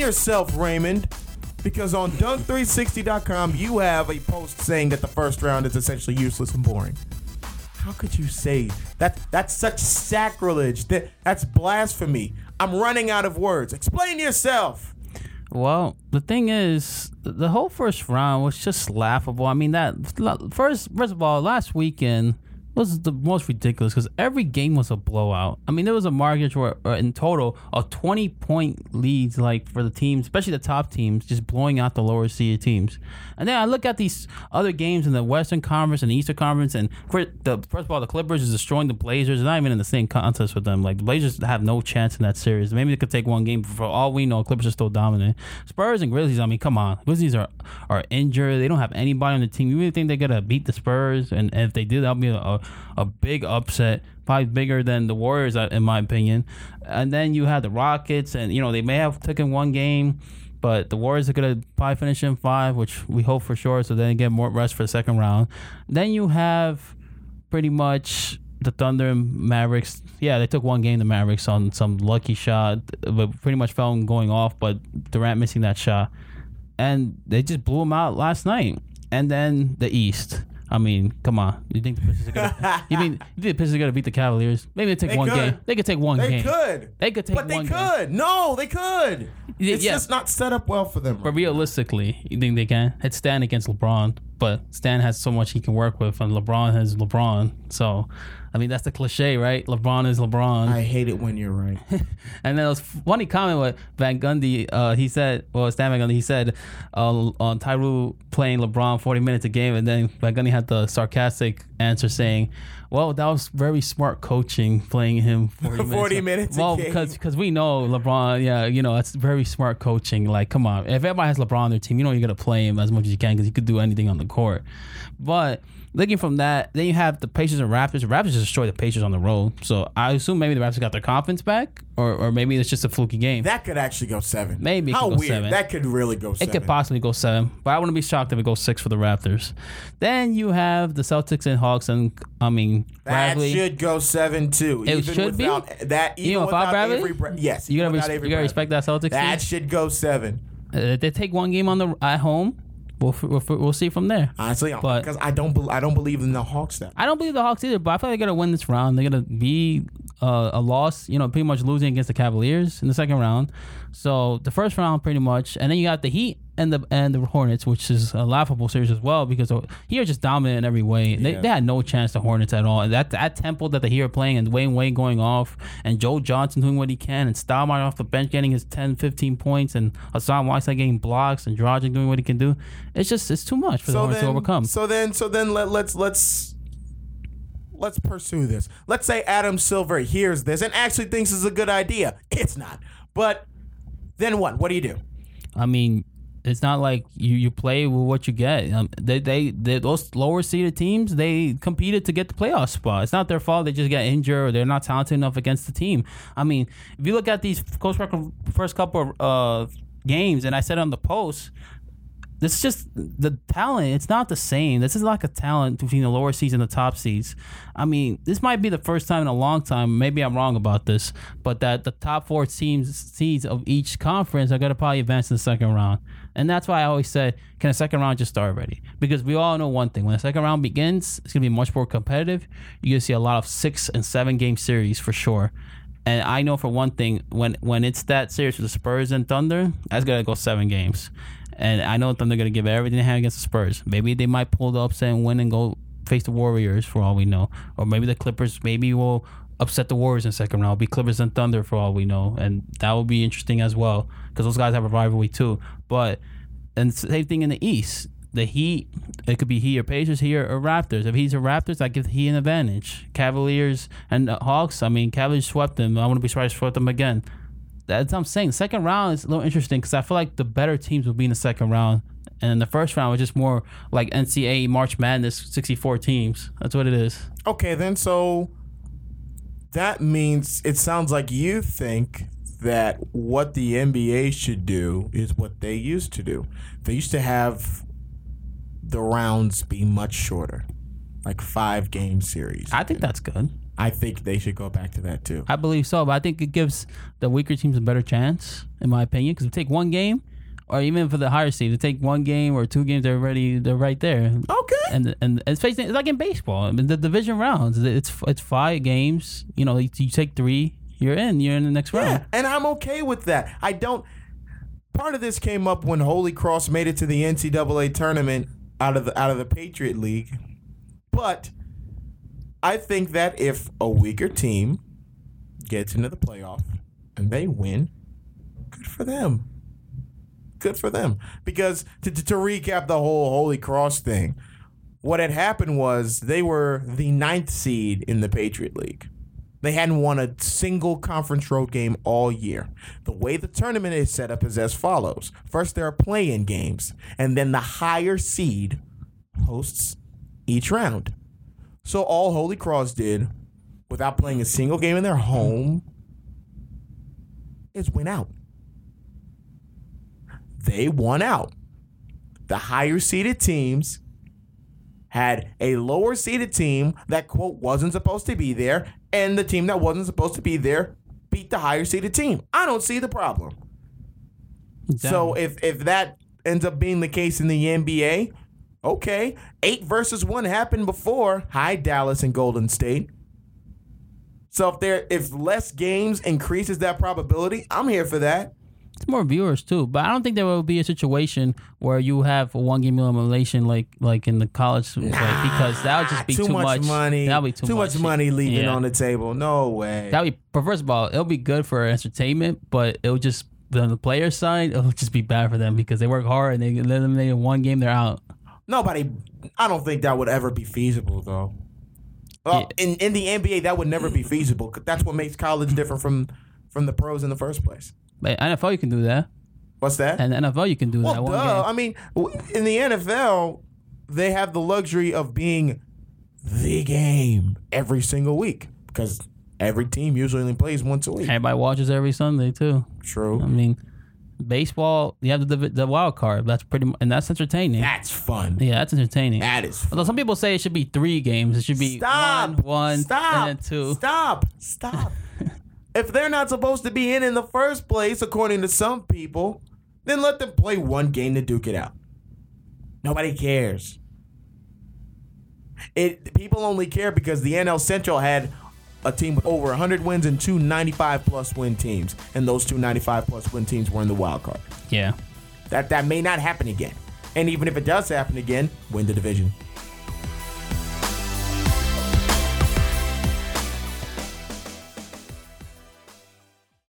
yourself, Raymond, because on Dunk360.com you have a post saying that the first round is essentially useless and boring. How could you say that? That's such sacrilege. That that's blasphemy. I'm running out of words. Explain yourself. Well, the thing is, the whole first round was just laughable. I mean, that first, first of all, last weekend was the most ridiculous because every game was a blowout. I mean, there was a market where, uh, in total, of 20 point leads, like for the teams, especially the top teams, just blowing out the lower seeded teams. And then I look at these other games in the Western Conference and the Eastern Conference, and the first of all, the Clippers is destroying the Blazers. They're not even in the same contest with them. Like the Blazers have no chance in that series. Maybe they could take one game. For all we know, Clippers are still dominant. Spurs and Grizzlies. I mean, come on, Grizzlies are are injured. They don't have anybody on the team. You really think they're gonna beat the Spurs? And, and if they do, that'll be a, a a big upset, probably bigger than the Warriors, uh, in my opinion. And then you have the Rockets, and you know they may have taken one game, but the Warriors are gonna probably finish in five, which we hope for sure. So then get more rest for the second round. Then you have pretty much the Thunder and Mavericks. Yeah, they took one game. The Mavericks on some lucky shot, but pretty much fell going off. But Durant missing that shot, and they just blew them out last night. And then the East. I mean, come on. You think the Pistons are gonna? you mean you think the Pistons are gonna beat the Cavaliers? Maybe they take They one could. game. They could take one game. They game. could. They could take But they one game. could. No, they could. It's yeah. just not set up well for them. But realistically, you think they can? It's Stan against LeBron, but Stan has so much he can work with, and LeBron has LeBron. So, I mean, that's the cliche, right? LeBron is LeBron. I hate it when you're right. And then it was funny comment with Van Gundy. Uh, he said, well, Stan Van Gundy, he said uh, on Tyree playing LeBron 40 minutes a game. And then Van Gundy had the sarcastic answer saying, well, that was very smart coaching playing him 40 minutes. 40 minutes Well, because because we know LeBron, yeah, you know, that's very smart coaching. Like, come on. If everybody has LeBron on their team, you know you're going to play him as much as you can because he could do anything on the court. But looking from that, then you have the Pacers and Raptors. Raptors just destroyed the Pacers on the road. So I assume maybe the Raptors got their confidence back, or, or maybe it's just a fluky game. That could actually go seven. Maybe it How could go weird. seven. That could really go seven. it could possibly go seven, but I wouldn't be shocked if it goes six for the Raptors. Then you have the Celtics and Hawks, and I mean that Bradley. should go seven too. It even should be? That even You know, without Bradley? Avery Bra- yes, you even gotta, res- you gotta respect that Celtics. That team. should go seven. Uh, they take one game on the at home. We'll we'll, we'll see from there. Honestly, because I don't, be- I don't believe in the Hawks. That I don't believe the Hawks either, but I feel like they're gonna win this round. They're gonna be uh, a loss, you know, pretty much losing against the Cavaliers in the second round. So the first round, pretty much, and then you got the Heat and the and the Hornets, which is a laughable series as well because the Heat are just dominant in every way. They, Yeah. they had no chance to Hornets at all. And that that tempo that the Heat are playing and Wayne Wayne going off and Joe Johnson doing what he can and Stoudemire off the bench getting his 10, 15 points and Hassan Whiteside getting blocks and Dragic doing what he can do. It's just it's too much for the Hornets then, to overcome. So then, so then let, let's let's let's pursue this. Let's say Adam Silver hears this and actually thinks it's a good idea. It's not, but then what? What do you do? I mean, it's not like you, you play with what you get. Um, they, they they those lower seeded teams they competed to get the playoff spot. It's not their fault. They just get injured or they're not talented enough against the team. I mean, if you look at these coach record first couple of uh, games, and I said on the post. This is just the talent. It's not the same. This is like a talent between the lower seeds and the top seeds. I mean, this might be the first time in a long time. Maybe I'm wrong about this, but that the top four teams seeds of each conference are going to probably advance in the second round. And that's why I always said, can a second round just start already? Because we all know one thing: when the second round begins, it's going to be much more competitive. You're going to see a lot of six and seven game series for sure. And I know for one thing, when when it's that series with the Spurs and Thunder, that's gonna go seven games. And I know them; they're gonna give everything they have against the Spurs. Maybe they might pull the upset and win and go face the Warriors for all we know. Or maybe the Clippers maybe will upset the Warriors in second round. Be Clippers and Thunder for all we know, and that will be interesting as well because those guys have a rivalry too. But and same thing in the East. The Heat, it could be Heat or Pacers here or Raptors. If he's a Raptors, I give he an advantage. Cavaliers and Hawks, I mean, Cavaliers swept them. I wouldn't be surprised to swept them again. That's what I'm saying. Second round is a little interesting because I feel like the better teams will be in the second round. And the first round was just more like NCAA March Madness, 64 teams. That's what it is. Okay, then so that means it sounds like you think that what the NBA should do is what they used to do. They used to have the rounds be much shorter. like five game series. I think that's good. I think they should go back to that too. I believe so, but I think it gives the weaker teams a better chance, in my opinion, because we take one game, or even for the higher seed, to take one game or two games, they're ready, they're right there. Okay. And and it's facing it's like in baseball. I mean, the division rounds, it's it's five games. You know, you, you take three, you're in. You're in the next Yeah, round. and I'm okay with that. I don't. Part of this came up when Holy Cross made it to the NCAA tournament out of the out of the Patriot League, but I think that if a weaker team gets into the playoff and they win, good for them. Good for them. Because to, to, to recap the whole Holy Cross thing, what had happened was they were the ninth seed in the Patriot League. They hadn't won a single conference road game all year. The way the tournament is set up is as follows first, there are play in games, and then the higher seed hosts each round. So, all Holy Cross did, without playing a single game in their home, is win out. They won out. The higher seeded teams had a lower seeded team that quote wasn't supposed to be there, and the team that wasn't supposed to be there beat the higher seeded team. I don't see the problem. So if if that ends up being the case in the NBA, okay, eight versus one happened before. Hi Dallas and Golden State. So if there if less games increases that probability, I'm here for that. It's more viewers too, but I don't think there will be a situation where you have a one game elimination like like in the college way, because that would just be too, too, much, money. That would be too, much, money leaving Yeah. on the table. No way. That would be but first of all, it'll be good for entertainment, but it'll just on the player side, it'll just be bad for them because they work hard and they in one game, they're out. Nobody. I don't think that would ever be feasible, though. Uh, well, in in the NBA, that would never be feasible. 'cause That's what makes college different from from the pros in the first place. But NFL, you can do that, What's that? and NFL, you can do well, that one duh. I mean, in the NFL, they have the luxury of being the game every single week because every team usually only plays once a week. Everybody watches every Sunday too. True. I mean, baseball, you have the the wild card. That's pretty, mu- and that's entertaining. That's fun. yeah, that's entertaining. That is. Fun. Although some people say it should be three games, it should be Stop. one, one, Stop. and then two. Stop. Stop. if they're not supposed to be in in the first place, according to some people, then let them play one game to duke it out. Nobody cares. It people only care because the NL Central had a team with over 100 wins and two 95 plus win teams, and those two 95 plus win teams were in the wild card. Yeah. That that may not happen again. And even if it does happen again, win the division.